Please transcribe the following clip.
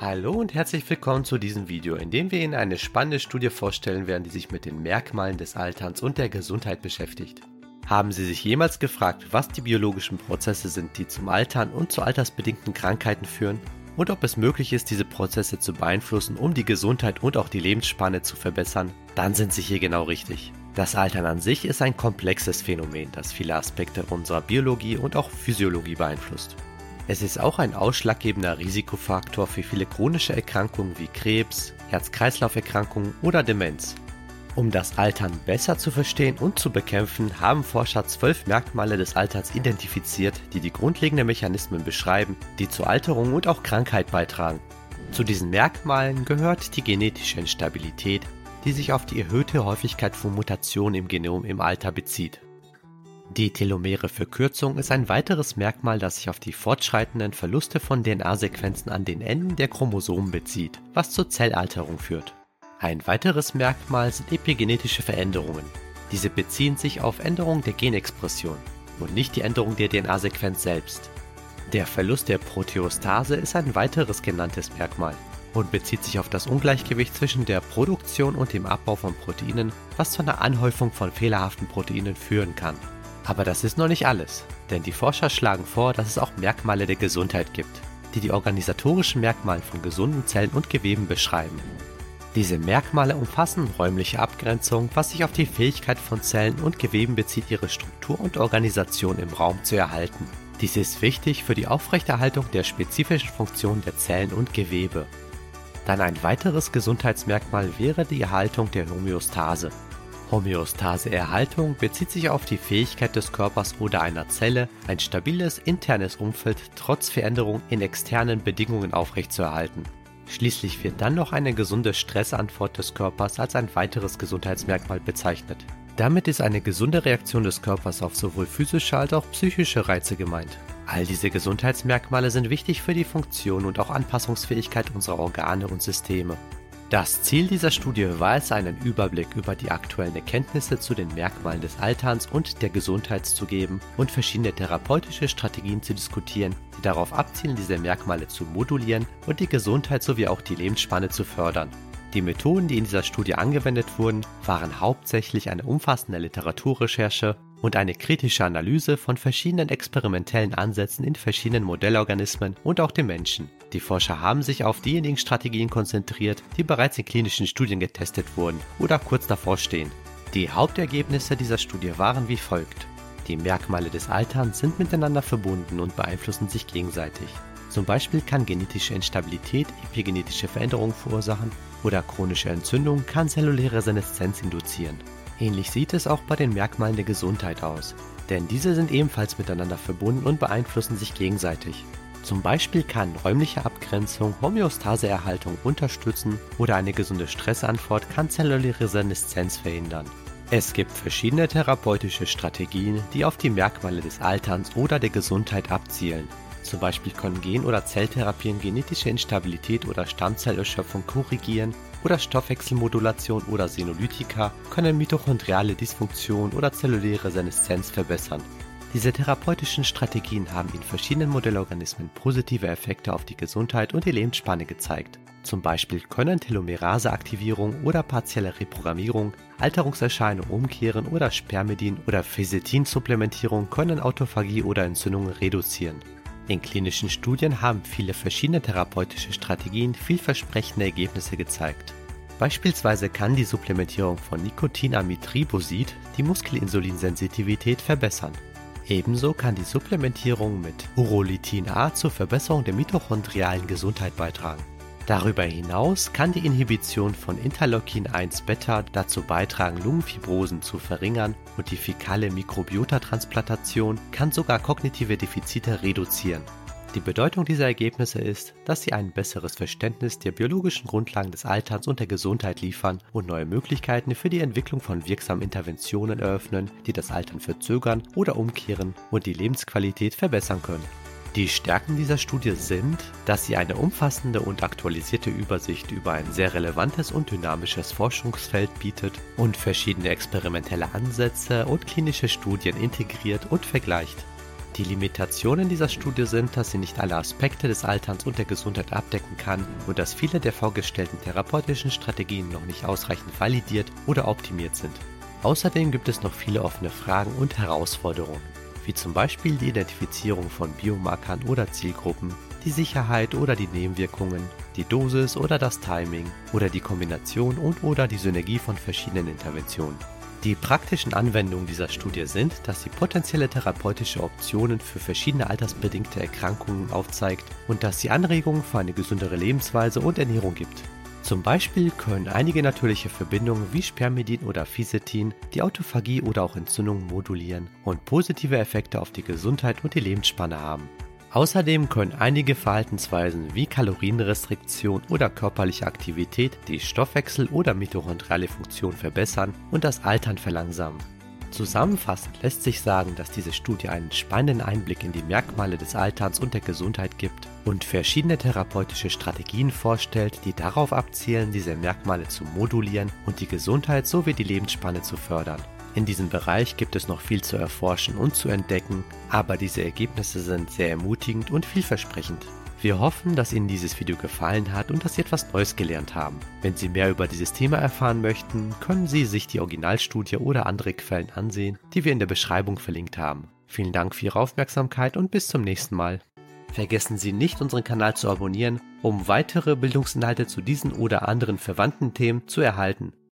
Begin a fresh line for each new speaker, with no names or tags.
Hallo und herzlich willkommen zu diesem Video, in dem wir Ihnen eine spannende Studie vorstellen werden, die sich mit den Merkmalen des Alterns und der Gesundheit beschäftigt. Haben Sie sich jemals gefragt, was die biologischen Prozesse sind, die zum Altern und zu altersbedingten Krankheiten führen? Und ob es möglich ist, diese Prozesse zu beeinflussen, um die Gesundheit und auch die Lebensspanne zu verbessern? Dann sind Sie hier genau richtig. Das Altern an sich ist ein komplexes Phänomen, das viele Aspekte unserer Biologie und auch Physiologie beeinflusst. Es ist auch ein ausschlaggebender Risikofaktor für viele chronische Erkrankungen wie Krebs, Herz-Kreislauf-Erkrankungen oder Demenz. Um das Altern besser zu verstehen und zu bekämpfen, haben Forscher zwölf Merkmale des Alterns identifiziert, die die grundlegenden Mechanismen beschreiben, die zur Alterung und auch Krankheit beitragen. Zu diesen Merkmalen gehört die genetische Instabilität, die sich auf die erhöhte Häufigkeit von Mutationen im Genom im Alter bezieht. Die telomere Verkürzung ist ein weiteres Merkmal, das sich auf die fortschreitenden Verluste von DNA-Sequenzen an den Enden der Chromosomen bezieht, was zur Zellalterung führt. Ein weiteres Merkmal sind epigenetische Veränderungen. Diese beziehen sich auf Änderungen der Genexpression und nicht die Änderung der DNA-Sequenz selbst. Der Verlust der Proteostase ist ein weiteres genanntes Merkmal und bezieht sich auf das Ungleichgewicht zwischen der Produktion und dem Abbau von Proteinen, was zu einer Anhäufung von fehlerhaften Proteinen führen kann. Aber das ist noch nicht alles, denn die Forscher schlagen vor, dass es auch Merkmale der Gesundheit gibt, die die organisatorischen Merkmale von gesunden Zellen und Geweben beschreiben. Diese Merkmale umfassen räumliche Abgrenzung, was sich auf die Fähigkeit von Zellen und Geweben bezieht, ihre Struktur und Organisation im Raum zu erhalten. Dies ist wichtig für die Aufrechterhaltung der spezifischen Funktionen der Zellen und Gewebe. Dann ein weiteres Gesundheitsmerkmal wäre die Erhaltung der Homöostase. Homöostaseerhaltung bezieht sich auf die Fähigkeit des Körpers oder einer Zelle, ein stabiles internes Umfeld trotz Veränderung in externen Bedingungen aufrechtzuerhalten. Schließlich wird dann noch eine gesunde Stressantwort des Körpers als ein weiteres Gesundheitsmerkmal bezeichnet. Damit ist eine gesunde Reaktion des Körpers auf sowohl physische als auch psychische Reize gemeint. All diese Gesundheitsmerkmale sind wichtig für die Funktion und auch Anpassungsfähigkeit unserer Organe und Systeme. Das Ziel dieser Studie war es, einen Überblick über die aktuellen Erkenntnisse zu den Merkmalen des Alterns und der Gesundheit zu geben und verschiedene therapeutische Strategien zu diskutieren, die darauf abzielen, diese Merkmale zu modulieren und die Gesundheit sowie auch die Lebensspanne zu fördern. Die Methoden, die in dieser Studie angewendet wurden, waren hauptsächlich eine umfassende Literaturrecherche und eine kritische Analyse von verschiedenen experimentellen Ansätzen in verschiedenen Modellorganismen und auch dem Menschen. Die Forscher haben sich auf diejenigen Strategien konzentriert, die bereits in klinischen Studien getestet wurden oder kurz davor stehen. Die Hauptergebnisse dieser Studie waren wie folgt. Die Merkmale des Alterns sind miteinander verbunden und beeinflussen sich gegenseitig. Zum Beispiel kann genetische Instabilität epigenetische Veränderungen verursachen oder chronische Entzündung kann zelluläre Seneszenz induzieren. Ähnlich sieht es auch bei den Merkmalen der Gesundheit aus, denn diese sind ebenfalls miteinander verbunden und beeinflussen sich gegenseitig. Zum Beispiel kann räumliche Abgrenzung Homöostaseerhaltung unterstützen oder eine gesunde Stressantwort kann zelluläre Seneszenz verhindern. Es gibt verschiedene therapeutische Strategien, die auf die Merkmale des Alterns oder der Gesundheit abzielen. Zum Beispiel können Gen- oder Zelltherapien genetische Instabilität oder Stammzellerschöpfung korrigieren oder Stoffwechselmodulation oder Senolytika können mitochondriale Dysfunktion oder zelluläre Seneszenz verbessern. Diese therapeutischen Strategien haben in verschiedenen Modellorganismen positive Effekte auf die Gesundheit und die Lebensspanne gezeigt. Zum Beispiel können Telomeraseaktivierung oder partielle Reprogrammierung, Alterungserscheinungen umkehren oder Spermidin- oder Physetin-Supplementierung können Autophagie oder Entzündungen reduzieren. In klinischen Studien haben viele verschiedene therapeutische Strategien vielversprechende Ergebnisse gezeigt. Beispielsweise kann die Supplementierung von Nicotinamidribosid die Muskelinsulinsensitivität verbessern. Ebenso kann die Supplementierung mit Urolithin A zur Verbesserung der mitochondrialen Gesundheit beitragen. Darüber hinaus kann die Inhibition von Interleukin 1 Beta dazu beitragen, Lungenfibrosen zu verringern und die fäkale Mikrobiotatransplantation kann sogar kognitive Defizite reduzieren. Die Bedeutung dieser Ergebnisse ist, dass sie ein besseres Verständnis der biologischen Grundlagen des Alterns und der Gesundheit liefern und neue Möglichkeiten für die Entwicklung von wirksamen Interventionen eröffnen, die das Altern verzögern oder umkehren und die Lebensqualität verbessern können. Die Stärken dieser Studie sind, dass sie eine umfassende und aktualisierte Übersicht über ein sehr relevantes und dynamisches Forschungsfeld bietet und verschiedene experimentelle Ansätze und klinische Studien integriert und vergleicht. Die Limitationen dieser Studie sind, dass sie nicht alle Aspekte des Alterns und der Gesundheit abdecken kann und dass viele der vorgestellten therapeutischen Strategien noch nicht ausreichend validiert oder optimiert sind. Außerdem gibt es noch viele offene Fragen und Herausforderungen, wie zum Beispiel die Identifizierung von Biomarkern oder Zielgruppen, die Sicherheit oder die Nebenwirkungen, die Dosis oder das Timing oder die Kombination und oder die Synergie von verschiedenen Interventionen. Die praktischen Anwendungen dieser Studie sind, dass sie potenzielle therapeutische Optionen für verschiedene altersbedingte Erkrankungen aufzeigt und dass sie Anregungen für eine gesündere Lebensweise und Ernährung gibt. Zum Beispiel können einige natürliche Verbindungen wie Spermidin oder Fisetin die Autophagie oder auch Entzündungen modulieren und positive Effekte auf die Gesundheit und die Lebensspanne haben. Außerdem können einige Verhaltensweisen wie Kalorienrestriktion oder körperliche Aktivität die Stoffwechsel- oder mitochondriale Funktion verbessern und das Altern verlangsamen. Zusammenfassend lässt sich sagen, dass diese Studie einen spannenden Einblick in die Merkmale des Alterns und der Gesundheit gibt und verschiedene therapeutische Strategien vorstellt, die darauf abzielen, diese Merkmale zu modulieren und die Gesundheit sowie die Lebensspanne zu fördern. In diesem Bereich gibt es noch viel zu erforschen und zu entdecken, aber diese Ergebnisse sind sehr ermutigend und vielversprechend. Wir hoffen, dass Ihnen dieses Video gefallen hat und dass Sie etwas Neues gelernt haben. Wenn Sie mehr über dieses Thema erfahren möchten, können Sie sich die Originalstudie oder andere Quellen ansehen, die wir in der Beschreibung verlinkt haben. Vielen Dank für Ihre Aufmerksamkeit und bis zum nächsten Mal. Vergessen Sie nicht, unseren Kanal zu abonnieren, um weitere Bildungsinhalte zu diesen oder anderen verwandten Themen zu erhalten.